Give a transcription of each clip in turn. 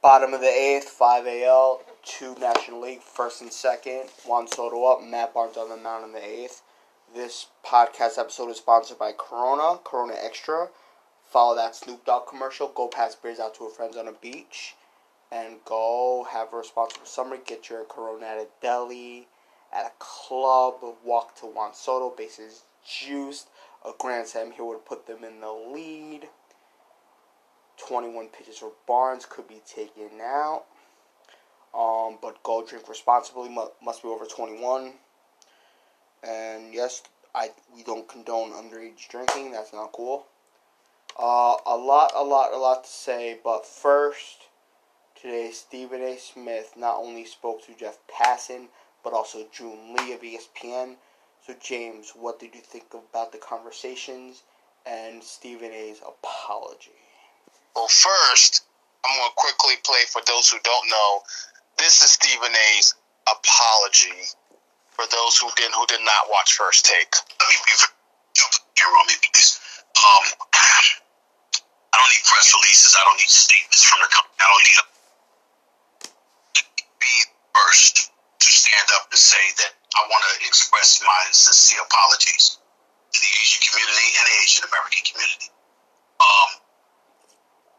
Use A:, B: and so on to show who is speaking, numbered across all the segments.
A: Bottom of the eighth, 5 AL, two National League, first and second. Juan Soto up, Matt Barnes on the mound in the eighth. This podcast episode is sponsored by Corona, Corona Extra. Follow that Snoop Dogg commercial. Go pass beers out to a friends on a beach. And go have a responsible summer. Get your Corona at a deli, at a club. Walk to Juan Soto, bases juiced. A grand slam here would put them in the lead. 21 pitches for Barnes could be taken out. Um, but go drink responsibly. Must be over 21. And yes, I we don't condone underage drinking. That's not cool. Uh, a lot, a lot, a lot to say. But first, today Stephen A. Smith not only spoke to Jeff Passan, but also Joon Lee of ESPN. So James, what did you think about the conversations and Stephen A.'s apology?
B: Well, first, I'm going to quickly play for those who don't know. This is Stephen A's apology for those who didn't who did not watch First Take.
C: Let me be here on me, please. Um, I don't need press releases. I don't need statements from the company. I don't need a be first to stand up and say that I want to express my sincere apologies to the Asian community and the Asian American community. Um,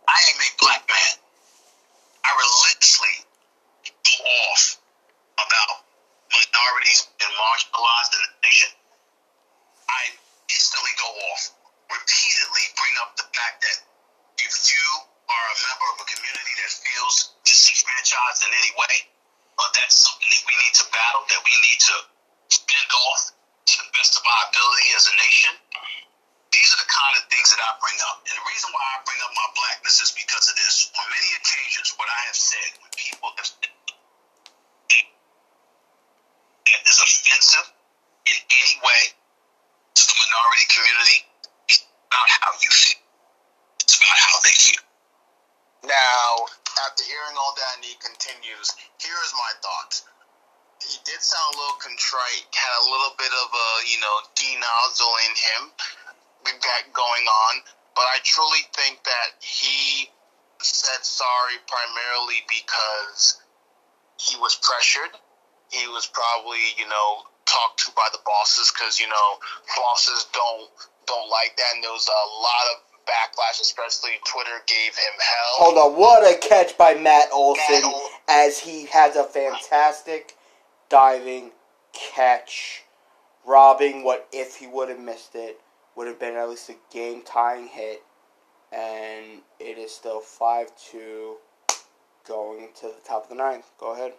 C: I am a black man. I relentlessly go off about minorities and marginalized in the nation. I instantly go off, repeatedly bring up the fact that if you are a member of a community that feels disenfranchised in any way, uh, that's something that we need to battle, that we need to fend off to the best of our ability as a nation kind of things that I bring up. And the reason why I bring up my blackness is because of this. On many occasions, what I have said, when people have said that is offensive in any way to the minority community, it's about how you feel. It's about how they feel.
B: Now, after hearing all that, and he continues, here is my thoughts he did sound a little contrite, had a little bit of a, you know, denozzle in him we've got going on, but I truly think that he said sorry primarily because he was pressured. He was probably, you know, talked to by the bosses because you know bosses don't don't like that, and there was a lot of backlash, especially Twitter gave him hell.
A: Hold on, what a catch by Matt Olson Matt as he has a fantastic diving catch, robbing what if he would have missed it would have been at least a game tying hit, and it is still 5 2 going to the top of the ninth. Go ahead.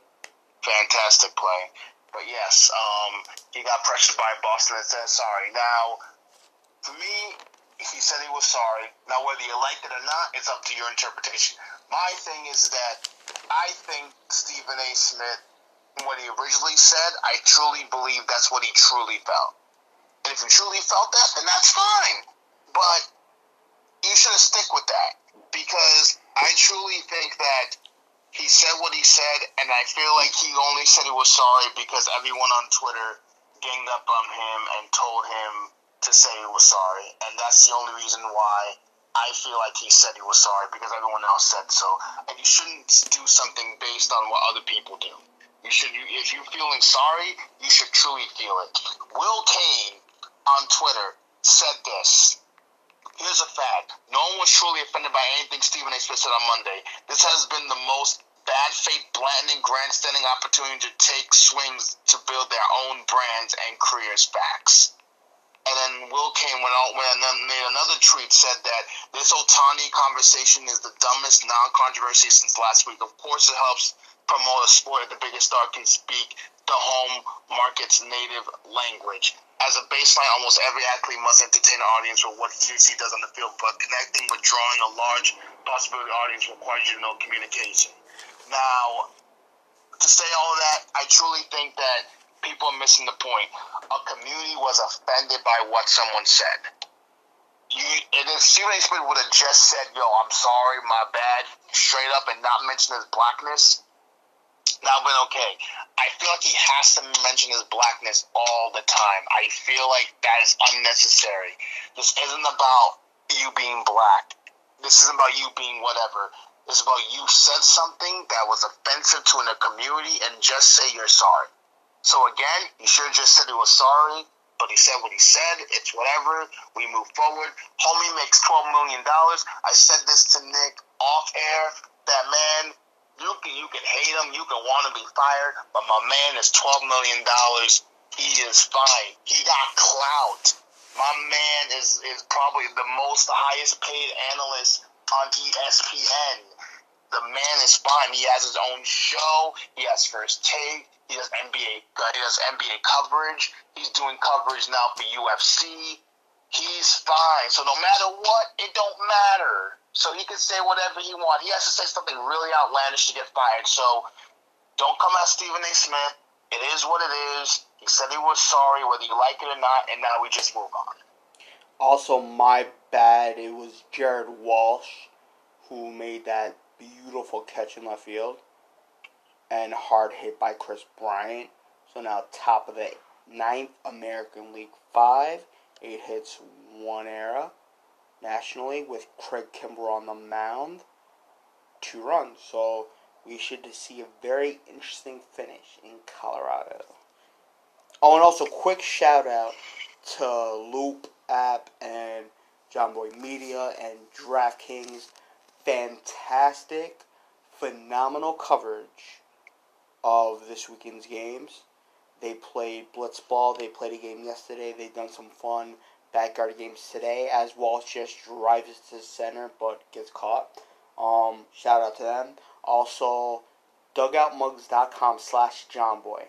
B: Fantastic play. But yes, um, he got pressured by Boston and said sorry. Now, for me, he said he was sorry. Now, whether you like it or not, it's up to your interpretation. My thing is that I think Stephen A. Smith, what he originally said, I truly believe that's what he truly felt. And if you truly felt that, then that's fine. But you should stick with that because I truly think that he said what he said, and I feel like he only said he was sorry because everyone on Twitter ganged up on him and told him to say he was sorry, and that's the only reason why I feel like he said he was sorry because everyone else said so. And you shouldn't do something based on what other people do. You should, if you're feeling sorry, you should truly feel it. Will Cain on Twitter said this. Here's a fact. No one was truly offended by anything Stephen A. Smith said on Monday. This has been the most bad faith, blatant, grandstanding opportunity to take swings to build their own brands and careers backs. And then Will Cain then made another tweet said that this Ohtani conversation is the dumbest non-controversy since last week. Of course, it helps promote a sport that the biggest star can speak the home market's native language as a baseline, almost every athlete must entertain an audience with what he or she does on the field, but connecting with drawing a large possibility audience requires you to know communication. Now, to say all that, I truly think that people are missing the point. A community was offended by what someone said. You, and if Stephen A. Smith would have just said, yo, I'm sorry, my bad, straight up and not mention his blackness, would been okay. I feel like he has to mention his blackness all the time. I feel like that is unnecessary. This isn't about you being black. This isn't about you being whatever. It's about you said something that was offensive to a community and just say you're sorry. So again, he should have just said he was sorry, but he said what he said. It's whatever. We move forward. Homie makes twelve million dollars. I said this to Nick off air. That man, you can you can hate him, you can want to be fired, but my man is twelve million dollars. He is fine. He got clout. My man is is probably the most highest paid analyst on ESPN. The man is fine. He has his own show. He has first take. He does NBA. He does NBA coverage. He's doing coverage now for UFC. He's fine. So no matter what, it don't matter. So he can say whatever he wants. He has to say something really outlandish to get fired. So don't come at Stephen A. Smith. It is what it is. He said he was sorry, whether you like it or not, and now we just move on.
A: Also, my bad. It was Jared Walsh who made that beautiful catch in left field and hard hit by Kris Bryant. So now top of the ninth American League Five, eight hits, one error nationally with Craig Kimbrel on the mound, two runs. So we should see a very interesting finish in Colorado. Oh, and also quick shout out to Loop app and Jomboy Media and DraftKings. Fantastic, phenomenal coverage of this weekend's games. They played blitzball. They played a game yesterday. They've done some fun backyard games today as Walsh just drives to center but gets caught. Um, shout out to them. Also, dugoutmugs.com slash jomboy.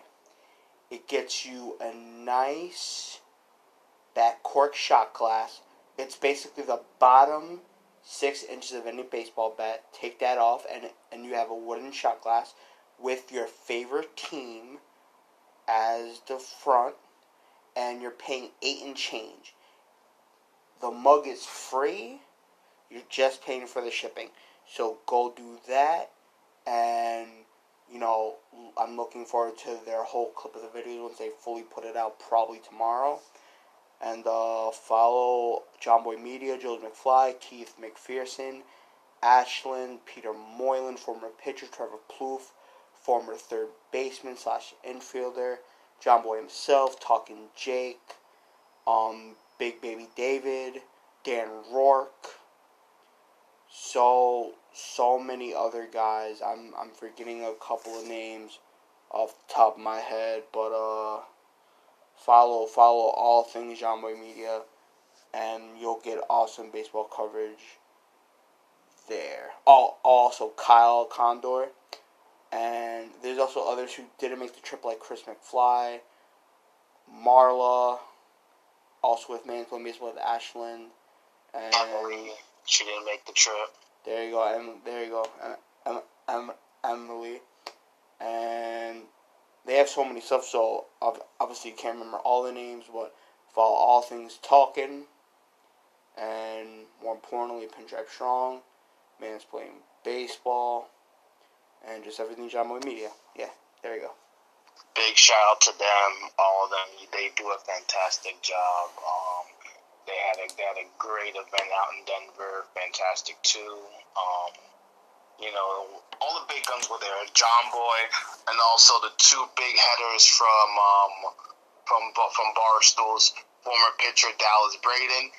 A: It gets you a nice back cork shot glass. It's basically the bottom six inches of any baseball bat. Take that off, and and you have a wooden shot glass with your favorite team as the front, and you're paying eight and change. The mug is free. You're just paying for the shipping. So go do that, and you know I'm looking forward to their whole clip of the video once they fully put it out, probably tomorrow. And uh, follow Jomboy Media, Jules McFly, Keith McPherson, Ashland, Peter Moylan, former pitcher Trevor Plouffe, former third baseman slash infielder, Jomboy himself, Talking Jake, um, Big Baby David, Dan Rourke, so so many other guys. I'm I'm forgetting a couple of names off the top of my head, but uh, follow follow all things Jomboy Media, and you'll get awesome baseball coverage there. Oh, also Kyle Condor, and there's also others who didn't make the trip, like Chris McFly, Marla, also with Man Playing Baseball with Ashland, and
B: Emily, she didn't make the trip.
A: there you go, em, there you go, em, em, Emily, and they have so many stuff. So obviously you can't remember all the names, but follow all things talking, and more importantly, Pinstripe Strong, Man's playing baseball, and just everything Jomboy Media. Yeah, there you go.
B: Big shout out to them, all of them. They do a fantastic job. Um, they had a they had a great event out in Denver, fantastic too. Um, you know, all the big guns were there. Jomboy, and also the two big headers from um, from from Barstool's former pitcher Dallas Braden,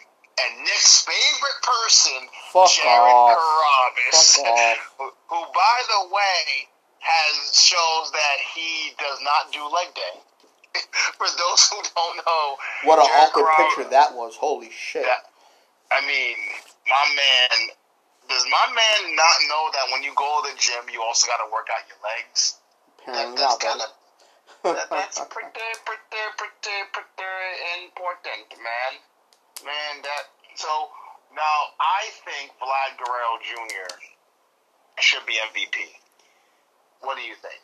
B: and Nick's favorite person,
A: Fuck
B: Jared
A: off. Carrabis,
B: who, who, by the way, has shows that he does not do leg day. For those who don't know,
A: What an awkward picture that was. Holy shit.
B: Yeah. I mean, my man, does my man not know that when you go to the gym, you also got to work out your legs?
A: Apparently
B: that's
A: not,
B: Kinda, that, that's pretty, pretty, pretty, pretty important, man. Man, that so now I think Vlad Guerrero Jr. should be MVP. What do you think?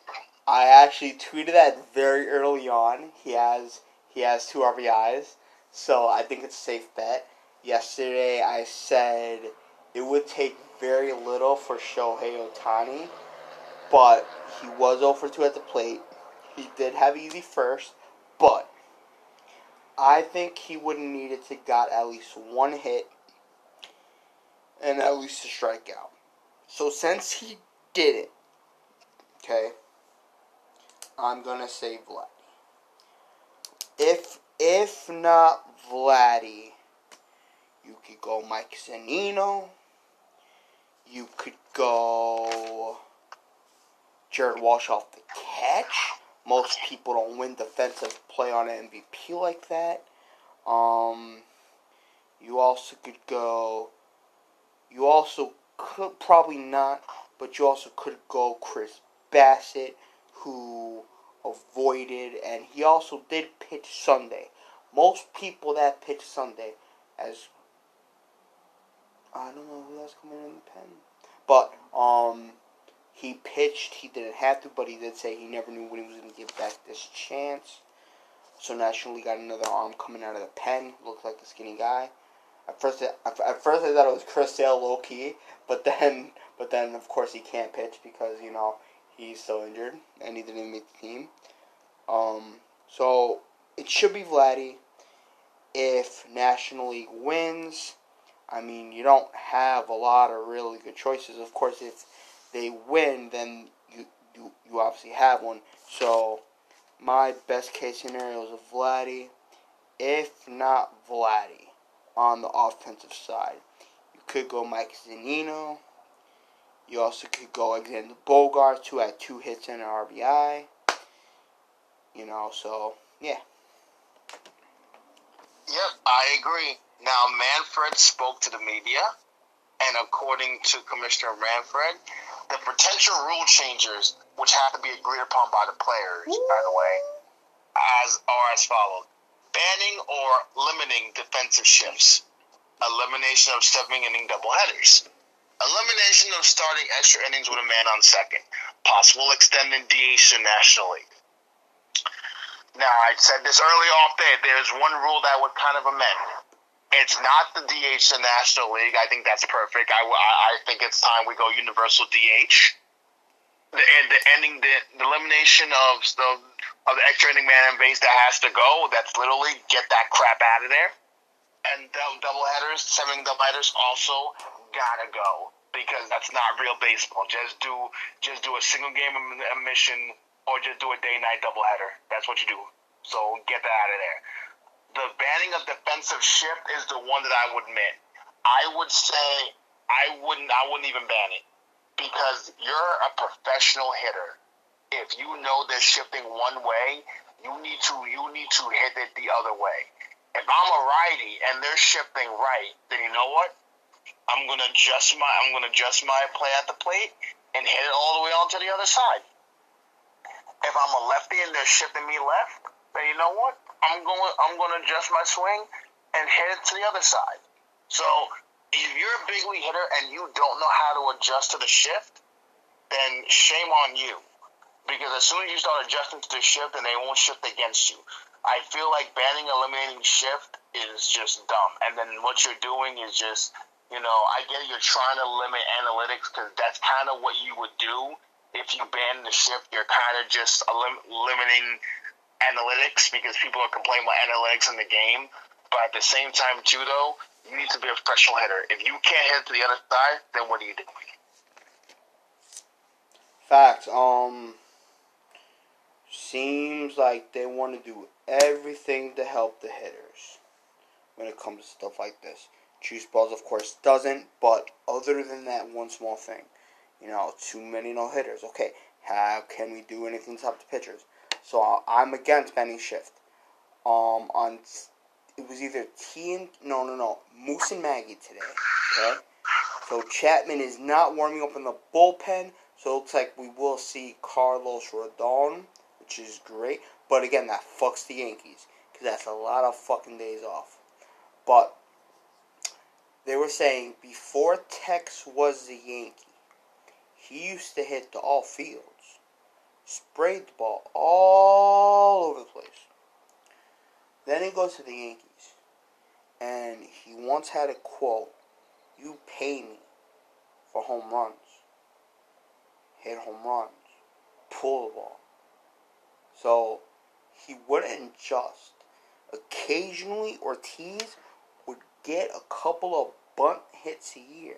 A: I actually tweeted that very early on. He has he has two RBIs, so I think it's a safe bet. Yesterday I said it would take very little for Shohei Ohtani, but he was 0 for 2 at the plate. He did have easy first, but I think he would have needed to got at least one hit and at least a strikeout. So since he did it, okay, I'm gonna say Vladdy. If if not Vladdy, you could go Mike Zunino. You could go Jared Walsh off the catch. Most people don't win defensive play on an MVP like that. Um, you also could go. You also could probably not, but you also could go Chris Bassitt, who avoided, and he also did pitch Sunday. Most people that pitch Sunday, as I don't know who else coming in the pen, but um, he pitched. He didn't have to, but he did say he never knew when he was going to get back this chance. So National League got another arm coming out of the pen. Looked like a skinny guy. At first, at first I thought it was Chris Sale low key, but then, but then of course he can't pitch because you know he's still injured and he didn't even make the team. Um, so it should be Vladdy. If National League wins, I mean you don't have a lot of really good choices. Of course, if they win, then you you, you obviously have one. So my best case scenario is Vladdy. If not Vladdy on the offensive side. You could go Mike Zunino. You also could go Alexander Bogaerts, who had two hits and an RBI. You know, so yeah.
B: Yep, I agree. Now Manfred spoke to the media, and according to Commissioner Manfred, the potential rule changes, which have to be agreed upon by the players, by the way, as are as follows: banning or limiting defensive shifts, elimination of seven inning doubleheaders, elimination of starting extra innings with a man on second, possible extending DH to National League. Now, I said this early off day. There's one rule that I would kind of amend. It's not the DH to National League. I think that's perfect. I, I, think it's time we go universal DH. The, and the ending, the, the elimination of the of the extra inning man on base that has to go. That's literally get that crap out of there. And double headers, seven double headers also gotta go because that's not real baseball. Just do just do a single game emission or just do a day night double header. That's what you do. So get that out of there. The banning of defensive shift is the one that I would admit. I would say I wouldn't I wouldn't even ban it because you're a professional hitter. If you know they're shifting one way, you need to you need to hit it the other way. If I'm a righty and they're shifting right, then you know what? I'm gonna adjust my I'm gonna adjust my play at the plate and hit it all the way onto the other side. If I'm a lefty and they're shifting me left, then you know what? I'm going I'm gonna adjust my swing and hit it to the other side. So if you're a big league hitter and you don't know how to adjust to the shift, then shame on you. Because as soon as you start adjusting to the shift, then they won't shift against you. I feel like banning eliminating shift is just dumb. And then what you're doing is just, you know, I get you're trying to limit analytics because that's kind of what you would do if you ban the shift. You're kind of just elim- limiting analytics because people are complaining about analytics in the game. But at the same time, too, though, you need to be a professional hitter. If you can't hit to the other side, then what are you doing?
A: Facts. Um, seems like they want to do everything to help the hitters when it comes to stuff like this. Juice Balls, of course, doesn't, but other than that one small thing, you know, too many no hitters. Okay, how can we do anything to help the pitchers? So I'm against banning shift. Um, on it was either T and no no no Moose and Maggie today. Okay, so Chapman is not warming up in the bullpen, so it looks like we will see Carlos Rodon, which is great. But again, that fucks the Yankees because that's a lot of fucking days off. But they were saying before Tex was the Yankee, he used to hit to all fields, sprayed the ball all over the place. Then he goes to the Yankees, and he once had a quote: "You pay me for home runs, hit home runs, pull the ball." So he wouldn't just. Occasionally, Ortiz would get a couple of bunt hits a year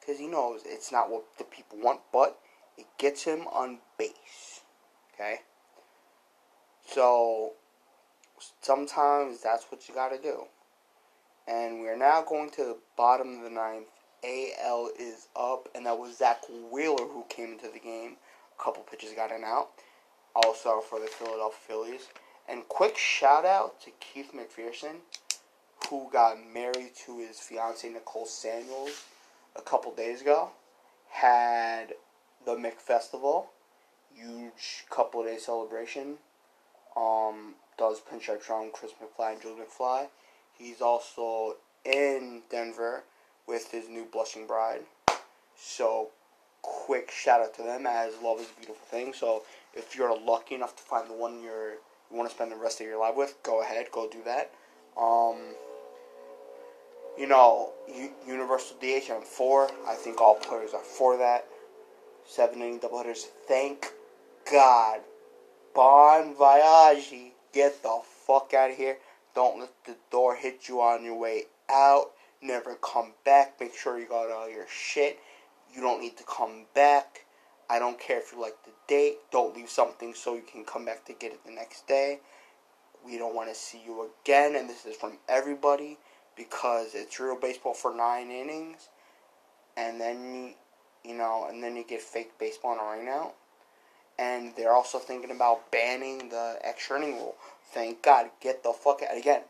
A: because he knows it's not what the people want, but it gets him on base. Okay? So, sometimes that's what you gotta do. And we're now going to the bottom of the ninth. AL is up, and that was Zack Wheeler who came into the game. A couple pitches got in out. Also for the Philadelphia Phillies. And quick shout out to Keith McPherson, who got married to his fiancee Nicole Samuels a couple days ago. Had the McFestival, huge couple day celebration. Um, does Pinstripe Charm, Chris McFly, and Julie McFly. He's also in Denver with his new blushing bride. So, quick shout out to them as love is a beautiful thing. So, if you're lucky enough to find the one you're you want to spend the rest of your life with, go ahead, go do that. Um, you know, Universal DH I'm for. I think all players are for that. Seven inning doubleheaders. Thank God. Bon voyage. Get the fuck out of here. Don't let the door hit you on your way out. Never come back. Make sure you got all your shit. You don't need to come back. I don't care if you like the date. Don't leave something so you can come back to get it the next day. We don't want to see you again. And this is from everybody because it's real baseball for nine innings. And then, you know, and then you get fake baseball in a rainout. And they're also thinking about banning the extra inning rule. Thank God. Get the fuck out. Again,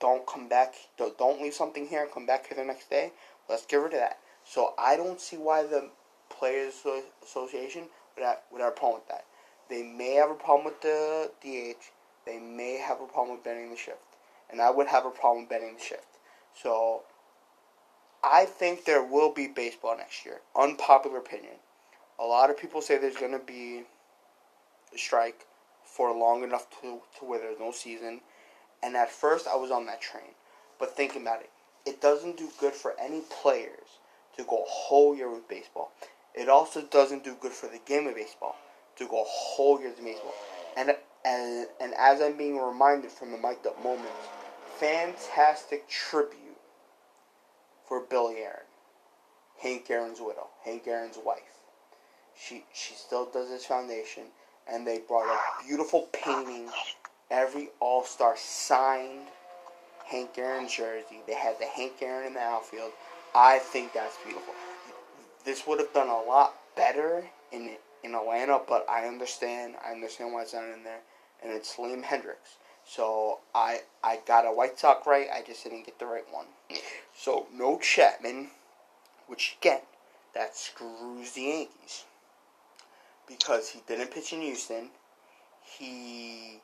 A: don't come back. Don't, leave something here and come back here the next day. Let's get rid of that. So I don't see why the Players Association would have, would have a problem with that. They may have a problem with the DH. They may have a problem with banning the shift. And I would have a problem banning the shift. So I think there will be baseball next year. Unpopular opinion. A lot of people say there's going to be a strike for long enough to, to where there's no season. And at first, I was on that train. But thinking about it, it doesn't do good for any players to go a whole year with baseball. It also doesn't do good for the game of baseball to go a whole year with baseball. And and and as I'm being reminded from the mic'd up moments, fantastic tribute for Billye Aaron, Hank Aaron's widow, Hank Aaron's wife. She she still does this foundation, and they brought a beautiful painting. Every All Star signed Hank Aaron jersey. They had the Hank Aaron in the outfield. I think that's beautiful. This would have done a lot better in in Atlanta, but I understand. I understand why it's not in there, and it's Liam Hendriks. So I I got a White Sox right. I just didn't get the right one. So no Chapman, which again, that screws the Yankees because he didn't pitch in Houston. He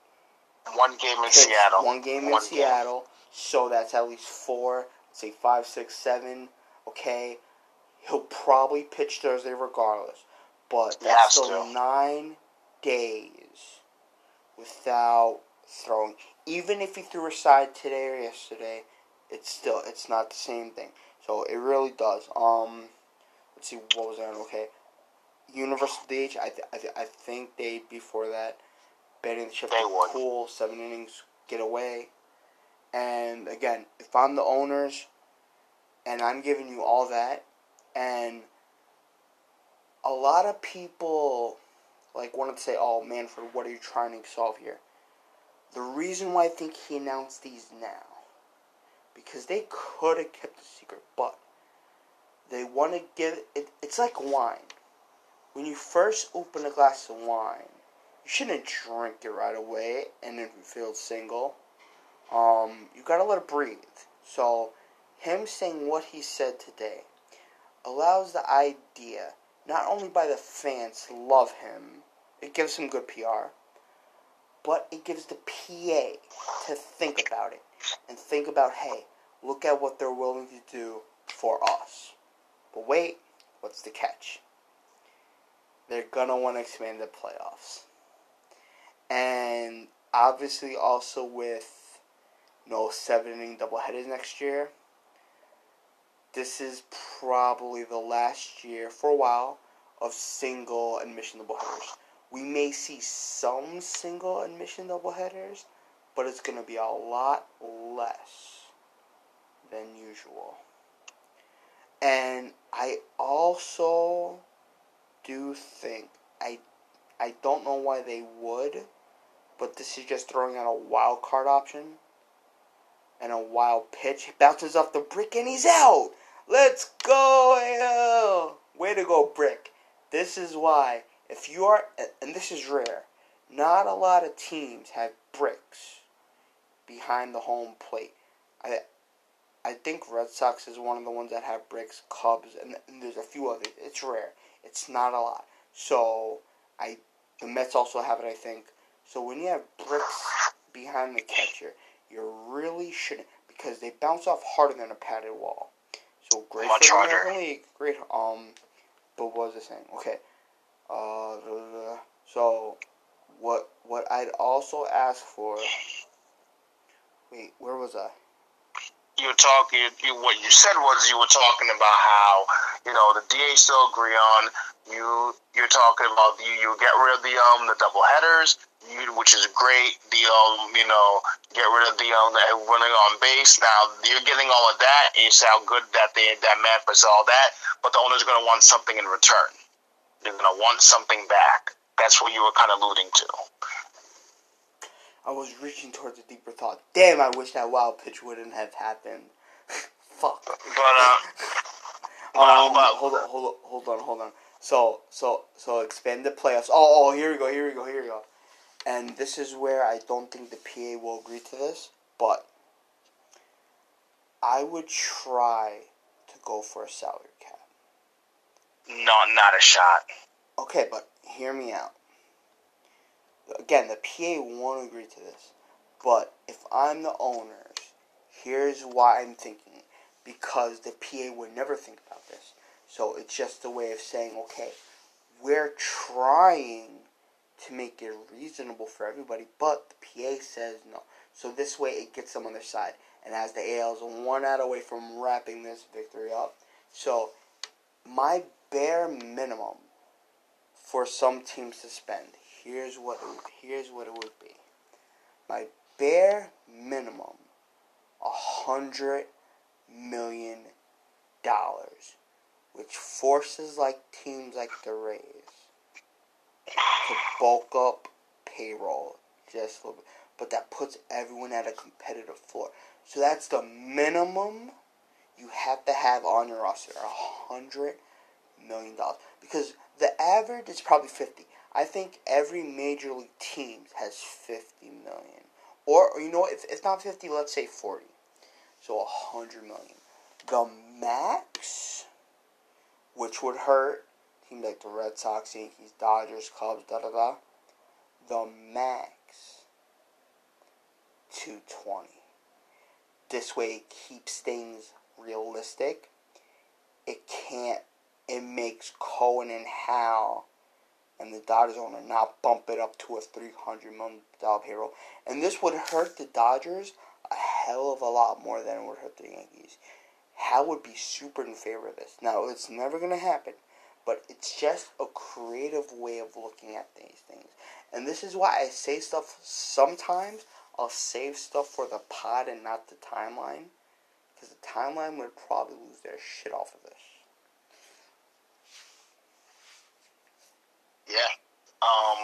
B: one game in Seattle.
A: One game in
B: One
A: Seattle. So that's at least four. Say five, six, seven. Okay, he'll probably pitch Thursday regardless. But
B: He
A: that's still
B: to.
A: nine days without throwing. Even if he threw a side today or yesterday, it's still it's not the same thing. So it really does. Um, let's see what was that? Okay, Universal DH. I th- I, th- I think they before that betting the
B: They
A: cool. Seven innings, get away. And again, if I'm the owners, and I'm giving you all that, and a lot of people like wanted to say, "Oh, Manfred, what are you trying to solve here?" The reason why I think he announced these now, because they could have kept the secret, but they want to give it. It's like wine. When you first open a glass of wine, you shouldn't drink it right away and then feel single. Um, you gotta let it breathe. So, him saying what he said today allows the idea not only by the fans to love him, it gives him good PR, but it gives the PA to think about it and think about, hey, look at what they're willing to do for us. But wait, what's the catch? They're gonna want to expand the playoffs, and obviously also with no seven inning doubleheaders next year. This is probably the last year for a while of single admission doubleheaders. We may see some single admission doubleheaders, but it's going to be a lot less than usual. And I also do think I I don't know why they would, but this is just throwing out a wild card option. And a wild pitch. Bounces off the brick and he's out. Let's go. Way to go, Brick. This is why, if you are, and this is rare, not a lot of teams have bricks behind the home plate. I, I think Red Sox is one of the ones that have bricks. Cubs, and, and there's a few others. It's rare. It's not a lot. So I, the Mets also have it. I think. So when you have bricks behind the catcher, you really shouldn't because they bounce off harder than a padded wall. So great
B: Much
A: for the
B: harder.
A: League. Great. Um, but what was I saying? Okay. Uh, so what what I'd also ask for. Wait, where was I?
B: you were talking. You, what you said was you were talking about how you know the DA still agree on you. You're talking about you. You get rid of the um the double headers, you, which is great. The um you know get rid of the um the running on base. Now you're getting all of that. And you how good that they that Memphis all that, but the owner's going to want something in return. They're going to want something back. That's what you were kind of alluding to.
A: I was reaching towards a deeper thought. Damn, I wish that wild pitch wouldn't have happened. Fuck.
B: But uh,
A: Um,
B: but-
A: hold on, hold on, hold on, hold on. So, so, so expand the playoffs. Oh, oh, here we go, here we go, here we go. And this is where I don't think the PA will agree to this, but I would try to go for a salary.
B: Not not a shot.
A: Okay, but hear me out. Again, the PA won't agree to this. But if I'm the owners, here's why I'm thinking. Because the PA would never think about this. So it's just a way of saying, okay, we're trying to make it reasonable for everybody, but the PA says no. So this way it gets them on their side. And as the AL is one out away from wrapping this victory up. So my bare minimum for some teams to spend. Here's what it, here's what it would be. My bare minimum, a hundred million dollars, which forces like teams like the Rays to bulk up payroll just a little bit, but that puts everyone at a competitive floor. So that's the minimum you have to have on your roster, a hundred million dollars, because the average is probably fifty. I think every major league team has fifty million, or, or you know, if it's not fifty, let's say forty. So a hundred million. The max, which would hurt teams like the Red Sox, Yankees, Dodgers, Cubs, da da da. The max, two twenty. This way, it keeps things realistic. It can't. It makes Cohen and Hal and the Dodgers owner not bump it up to a three hundred million dollar payroll. And this would hurt the Dodgers a hell of a lot more than it would hurt the Yankees. Hal would be super in favor of this. Now it's never gonna happen, but it's just a creative way of looking at these things. And this is why I say stuff sometimes I'll save stuff for the pod and not the timeline. Because the timeline would probably lose their shit off of this.
B: Yeah. Um,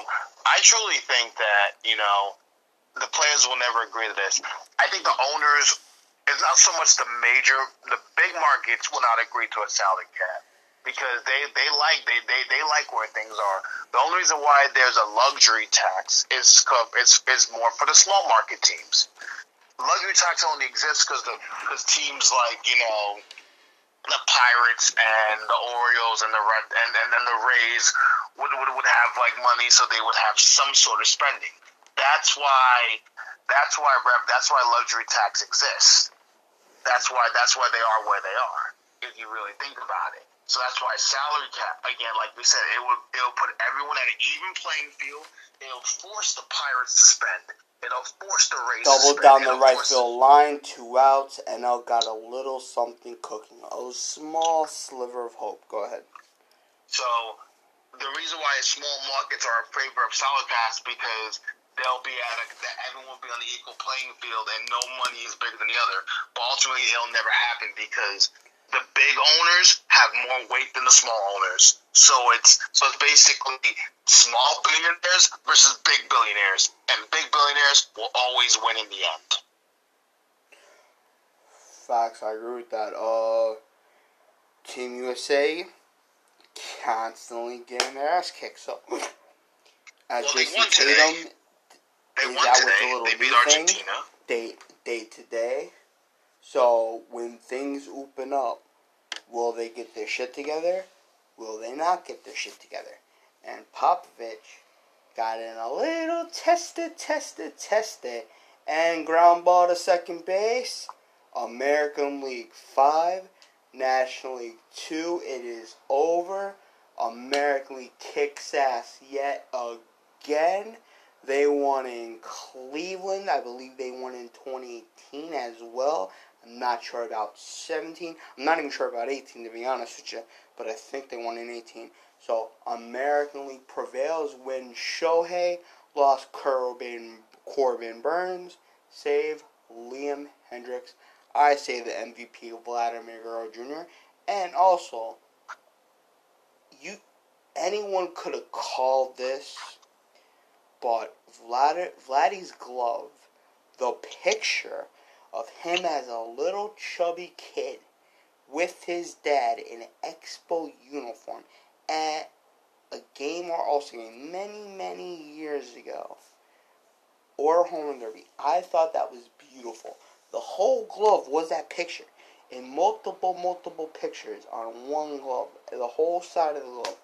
B: I truly think that, you know, the players will never agree to this. I think the owners, it's not so much the major, the big markets will not agree to a salary cap because they, they like they, they, they like where things are. The only reason why there's a luxury tax is is, is more for the small market teams. Luxury tax only exists because the because teams like you know the Pirates and the Orioles and the and, and then the Rays would, would would have like money, so they would have some sort of spending. That's why that's why rev that's why luxury tax exists. That's why that's why they are where they are. If you really think about it. So that's why salary cap again, like we said, it would it'll put everyone at an even playing field. It'll force the Pirates to spend. It'll force the Rays
A: Double down the right field line, two outs, and L got a little something cooking. A small sliver of hope. Go ahead.
B: So the reason why small markets are in favor of solid pass because they'll be at a, that everyone will be on the equal playing field and no money is bigger than the other. But ultimately, it'll never happen because the big owners have more weight than the small owners. So it's so it's basically small billionaires versus big billionaires, and big billionaires will always win in the end.
A: Facts, I agree with that. Uh, Team USA constantly getting their ass kicked. So, as uh,
B: Well, they
A: Jason
B: today.
A: Tatum,
B: They
A: Is
B: won
A: that what the
B: today.
A: little
B: They beat
A: thing?
B: Argentina.
A: day day to day. So when things open up, will they get their shit together? Will they not get their shit together? And Popovich got in a little tested, tested, tested, and ground ball to second base. American League five, National League two. It is over. American League kicks ass yet again. They won in Cleveland. I believe they won in 2018 as well. I'm not sure about 17. I'm not even sure about 18 to be honest with you, but I think they won in 18. So American League prevails when Shohei lost Corbin, Corbin Burnes, save Liam Hendriks. I say the MVP Vladimir Guerrero Jr. And also, you anyone could have called this but Vlad, Vladdy's glove, the picture of him as a little chubby kid with his dad in Expo uniform at a game or also game many, many years ago, or home derby. I thought that was beautiful. The whole glove was that picture in multiple, multiple pictures on one glove, the whole side of the glove.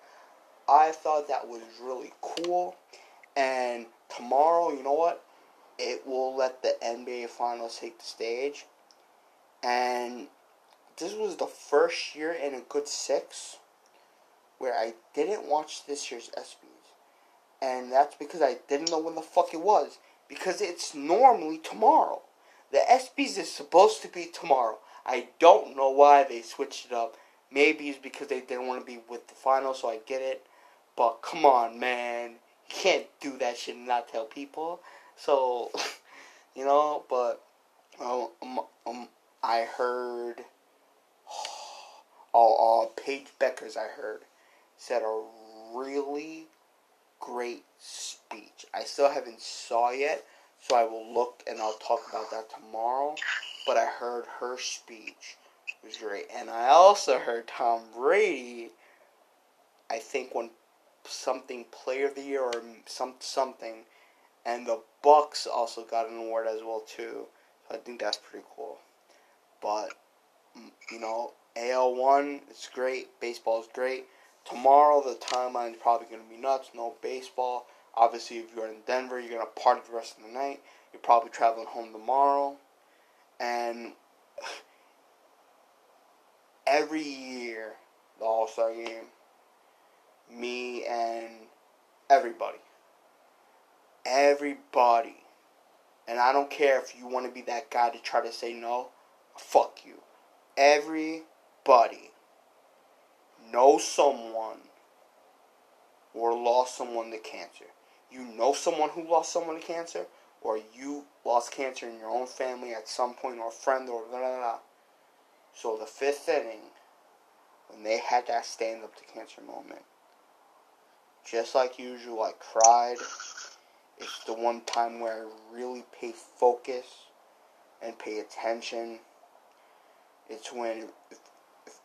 A: I thought that was really cool. And tomorrow, you know what? It will let the NBA Finals take the stage. And this was the first year in a good six where I didn't watch this year's ESPYs. And that's because I didn't know when the fuck it was. Because it's normally tomorrow. The ESPYs is supposed to be tomorrow. I don't know why they switched it up. Maybe it's because they didn't want to be with the final, so I get it. But come on, man. You can't do that shit and not tell people. So, you know, but um, um, um I heard. Oh, uh, Paige Bueckers, I heard, said a really great speech. I still haven't saw yet, so I will look and I'll talk about that tomorrow. But I heard her speech It was great, and I also heard Tom Brady. I think when something Player of the Year or some something, and the Bucks also got an award as well too. So I think that's pretty cool. But you know, AL one is great. Baseball is great. Tomorrow the timeline is probably gonna be nuts. No baseball. Obviously, if you're in Denver, you're gonna party the rest of the night. You're probably traveling home tomorrow, and every year the All Star game, me and everybody, everybody, and I don't care if you want to be that guy to try to say no, fuck you. Everybody knows someone or lost someone to cancer. You know someone who lost someone to cancer, or you lost cancer in your own family at some point, or a friend, or blah, blah, blah. So the fifth inning, when they had that stand up to cancer moment, just like usual, I cried. It's the one time where I really pay focus and pay attention. It's when if,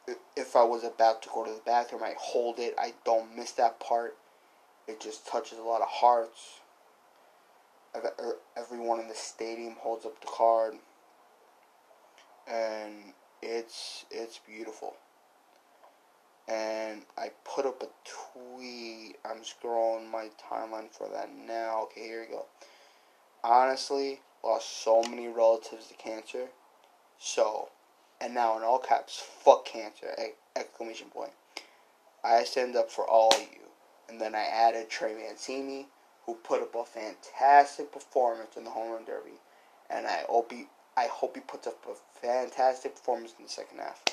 A: if, if I was about to go to the bathroom, I hold it. I don't miss that part. It just touches a lot of hearts. Er- Everyone in the stadium holds up the card, and it's it's beautiful. And I put up a tweet. I'm scrolling my timeline for that now. Okay, here we go. Honestly, lost so many relatives to cancer. So, and now in all caps, fuck cancer! Exclamation point. I stand up for all of you. And then I added Trey Mancini, who put up a fantastic performance in the home run derby, and I hope he, I hope he puts up a fantastic performance in the second half.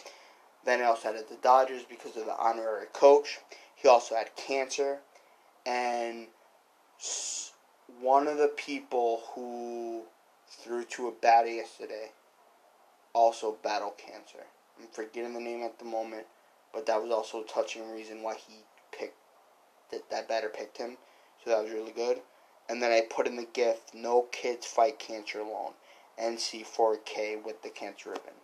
A: Then I also added the Dodgers because of the honorary coach. He also had cancer, and one of the people who threw to a batter yesterday also battled cancer. I'm forgetting the name at the moment, but that was also a touching reason why he picked that that batter picked him. So that was really good. And then I put in the gift, No Kids Fight Cancer Alone, NC4K with the cancer ribbon.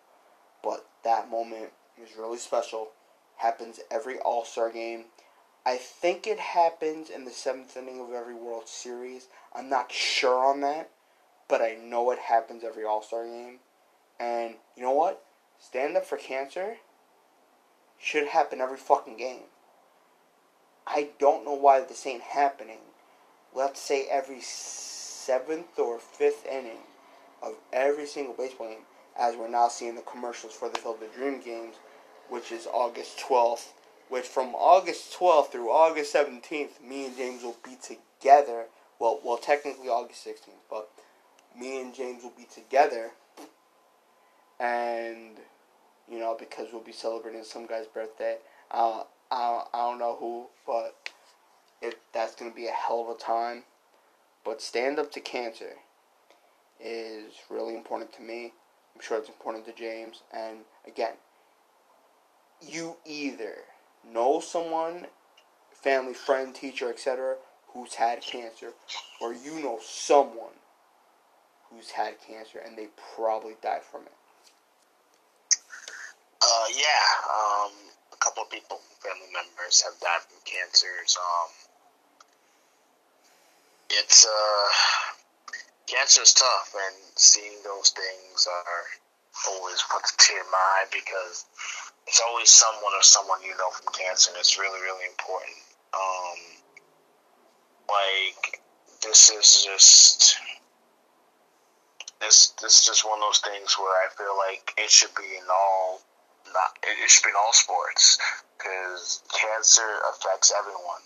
A: But that moment is really special. Happens every All Star game. I think it happens in the seventh inning of every World Series. I'm not sure on that, but I know it happens every All Star game. And you know what? Stand up for cancer should happen every fucking game. I don't know why this ain't happening. Let's say every seventh or fifth inning of every single baseball game, as we're now seeing the commercials for the Field of Dream games, which is August 12th. Which from August 12th through August 17th, me and James will be together. Well, well, technically August 16th, but me and James will be together. And you know, because we'll be celebrating some guy's birthday. Uh, I, I don't know who, but it, that's going to be a hell of a time. But stand up to cancer is really important to me. I'm sure it's important to James. And again, you either know someone, family, friend, teacher, etc., who's had cancer, or you know someone who's had cancer and they probably died from it.
B: Uh, yeah, um, couple of people, family members, have died from cancers. Um, it's uh, cancer is tough, and seeing those things are always puts a tear in my eye because it's always someone or someone you know from cancer, and it's really, really important. Um, like this is just this this is just one of those things where I feel like it should be in all not it, should be in all sports because cancer affects everyone.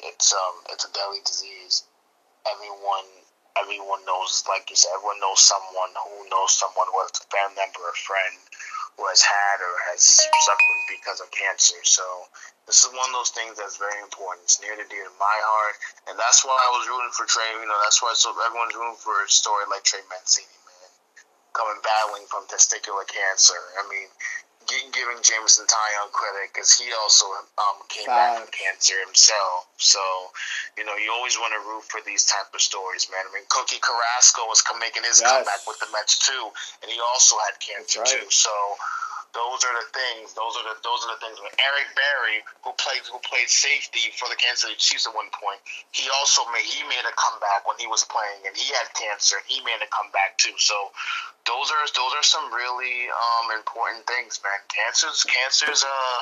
B: It's um it's a deadly disease. Everyone everyone knows like you said, everyone knows someone who knows someone whether it's a family member or a friend who has had or has suffered because of cancer. So this is one of those things that's very important. It's near and dear to my heart, and that's why I was rooting for Trey. You know, that's why so everyone's rooting for a story like Trey Mancini, man, coming battling from testicular cancer. I mean, giving Jameson Taillon credit because he also um, came back from cancer himself. So, you know, you always want to root for these type of stories, man. I mean, Cookie Carrasco was making his yes. comeback with the Mets too, and he also had cancer right. too. So, those are the things. Those are the those are the things. Eric Berry, who played who played safety for the Kansas City Chiefs at one point, he also made he made a comeback when he was playing, and he had cancer. He made a comeback too. So those are those are some really um, important things, man. Cancer's cancer's uh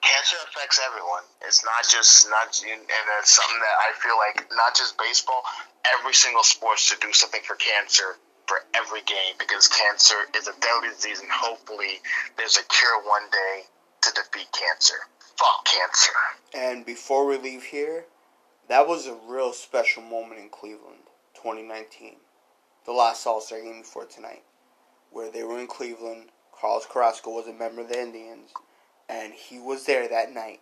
B: cancer affects everyone. It's not just not and it's something that I feel like not just baseball. Every single sport should do something for cancer for every game because cancer is a deadly disease, and hopefully there's a cure one day to defeat cancer. Fuck cancer.
A: And before we leave here, that was a real special moment in Cleveland, 2019. The last All Star game before tonight, where they were in Cleveland. Carlos Carrasco was a member of the Indians, and he was there that night.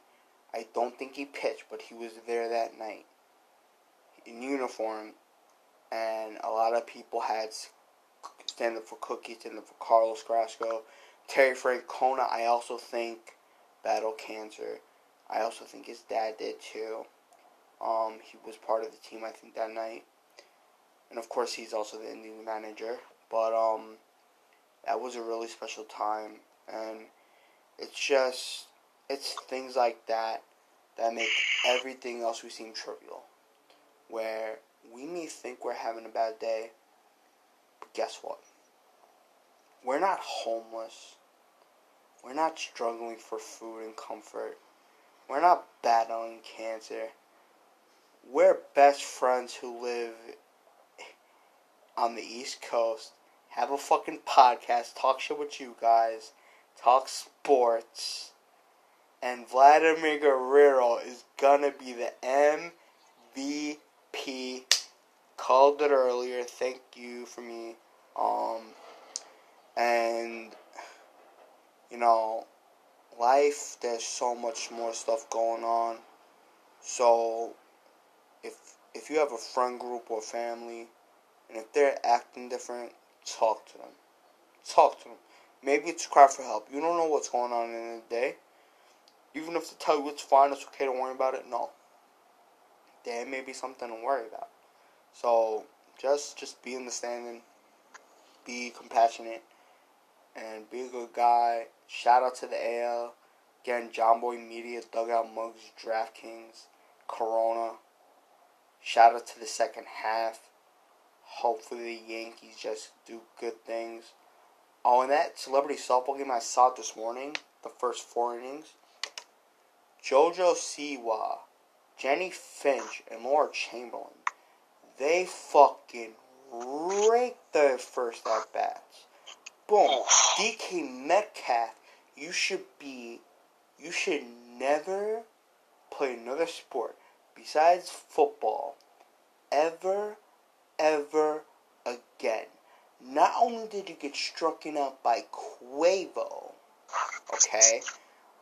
A: I don't think he pitched, but he was there that night in uniform, and a lot of people had stand up for Cookie, stand up for Carlos Carrasco. Terry Francona, I also think, battled cancer. I also think his dad did too. Um, he was part of the team, I think, that night. And of course, he's also the Indian manager. But um, that was a really special time. And it's just, it's things like that that make everything else we seem trivial. Where we may think we're having a bad day, but guess what? We're not homeless. We're not struggling for food and comfort. We're not battling cancer. We're best friends who live on the East Coast, have a fucking podcast, talk shit with you guys, talk sports. And Vladimir Guerrero is gonna be the MVP. Called it earlier. Thank you for me. Um, and you know, life there's so much more stuff going on. So if if you have a friend group or family and if they're acting different, talk to them. Talk to them. Maybe it's cry for help. You don't know what's going on in the day. Even if they tell you it's fine, it's okay, don't worry about it. No. There may be something to worry about. So just just be in the standing, be compassionate, and be a good guy. Shout out to the AL. Again, Jomboy Media, Dugout Mugs, DraftKings, Corona. Shout out to the second half. Hopefully the Yankees just do good things. Oh, and that celebrity softball game I saw this morning, the first four innings. JoJo Siwa, Jennie Finch, and Lauren Chamberlain, they fucking raked their first at bats. Boom. DK Metcalf, you should be, you should never play another sport besides football ever, ever again. Not only did you get struck out by Quavo, okay,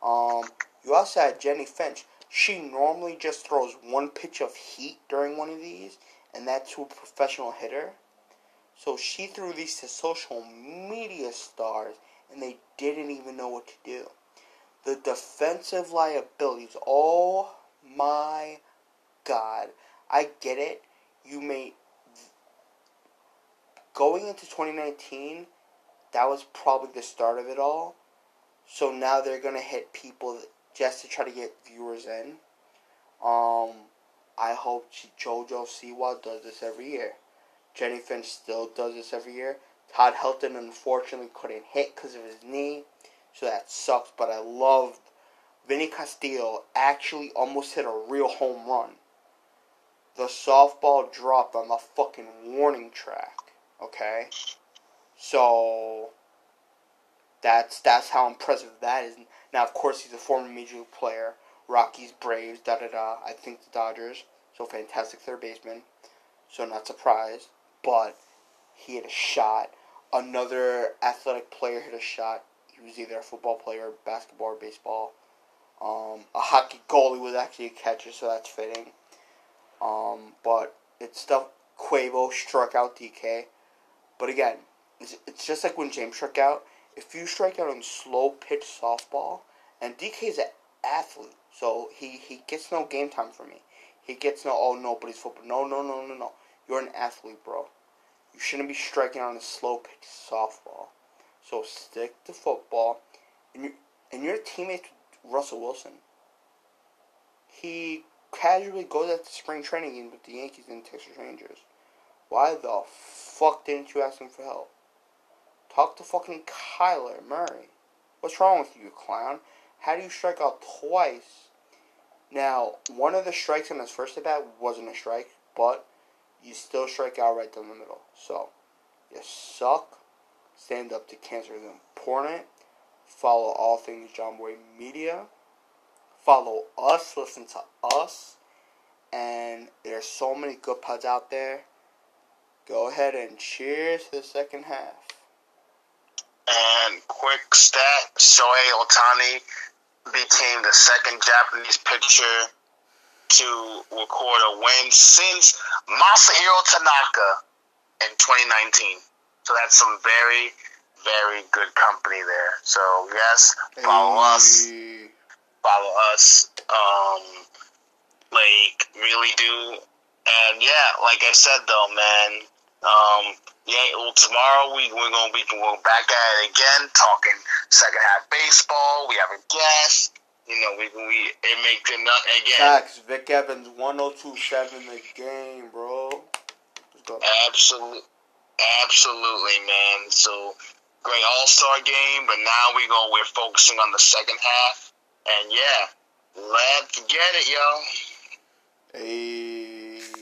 A: um, you also had Jennie Finch. She normally just throws one pitch of heat during one of these, and that's to a professional hitter. So she threw these to social media stars, and they didn't even know what to do. The defensive liabilities, oh my god. I get it. You may. Going into 2019, that was probably the start of it all. So now they're going to hit people just to try to get viewers in. Um, I hope JoJo Siwa does this every year. Jennie Finch still does this every year. Todd Helton unfortunately couldn't hit because of his knee, so that sucks. But I loved Vinny Castilla actually almost hit a real home run. The softball dropped on the fucking warning track. Okay, so that's that's how impressive that is. Now, of course, he's a former major league player. Rockies, Braves, da da da. I think the Dodgers. So fantastic third baseman. So not surprised, but he hit a shot. Another athletic player hit a shot. He was either a football player, basketball, or baseball. Um, a hockey goalie was actually a catcher, so that's fitting. Um, but it's stuff. Quavo struck out DK, but again, it's, it's just like when James struck out. If you strike out in slow pitch softball, and DK is an athlete, so he, he gets no game time for me. He gets no oh nobody's football. No no no no no. You're an athlete, bro. You shouldn't be striking in a slow pitch softball. So stick to football, and you and your teammate, Russell Wilson. He casually goes at the spring training game with the Yankees and Texas Rangers. Why the fuck didn't you ask him for help? Talk to fucking Kyler Murray. What's wrong with you, clown? How do you strike out twice? Now, one of the strikes on his first at bat wasn't a strike, but you still strike out right down the middle. So, you suck. Stand up to cancer is important. Follow all things Jomboy Media. Follow us, listen to us. And there's so many good pods out there. Go ahead and cheers to the second half.
B: And quick stat Shohei Ohtani became the second Japanese pitcher to record a win since Masahiro Tanaka in 2019. So that's some very very good company there. So yes, follow hey. us. Follow us. Um, like really do. And yeah, like I said though, man. Um, yeah, well, tomorrow we we're gonna be we're back at it again, talking second half baseball. We have a guest. You know, we we it makes it not again.
A: Facts. Vic Evans, one zero oh two seven the game, bro.
B: Absolutely, absolutely, man. So great All Star game, but now we go. We're focusing on the second half, and yeah, let's get it, yo.
A: Hey.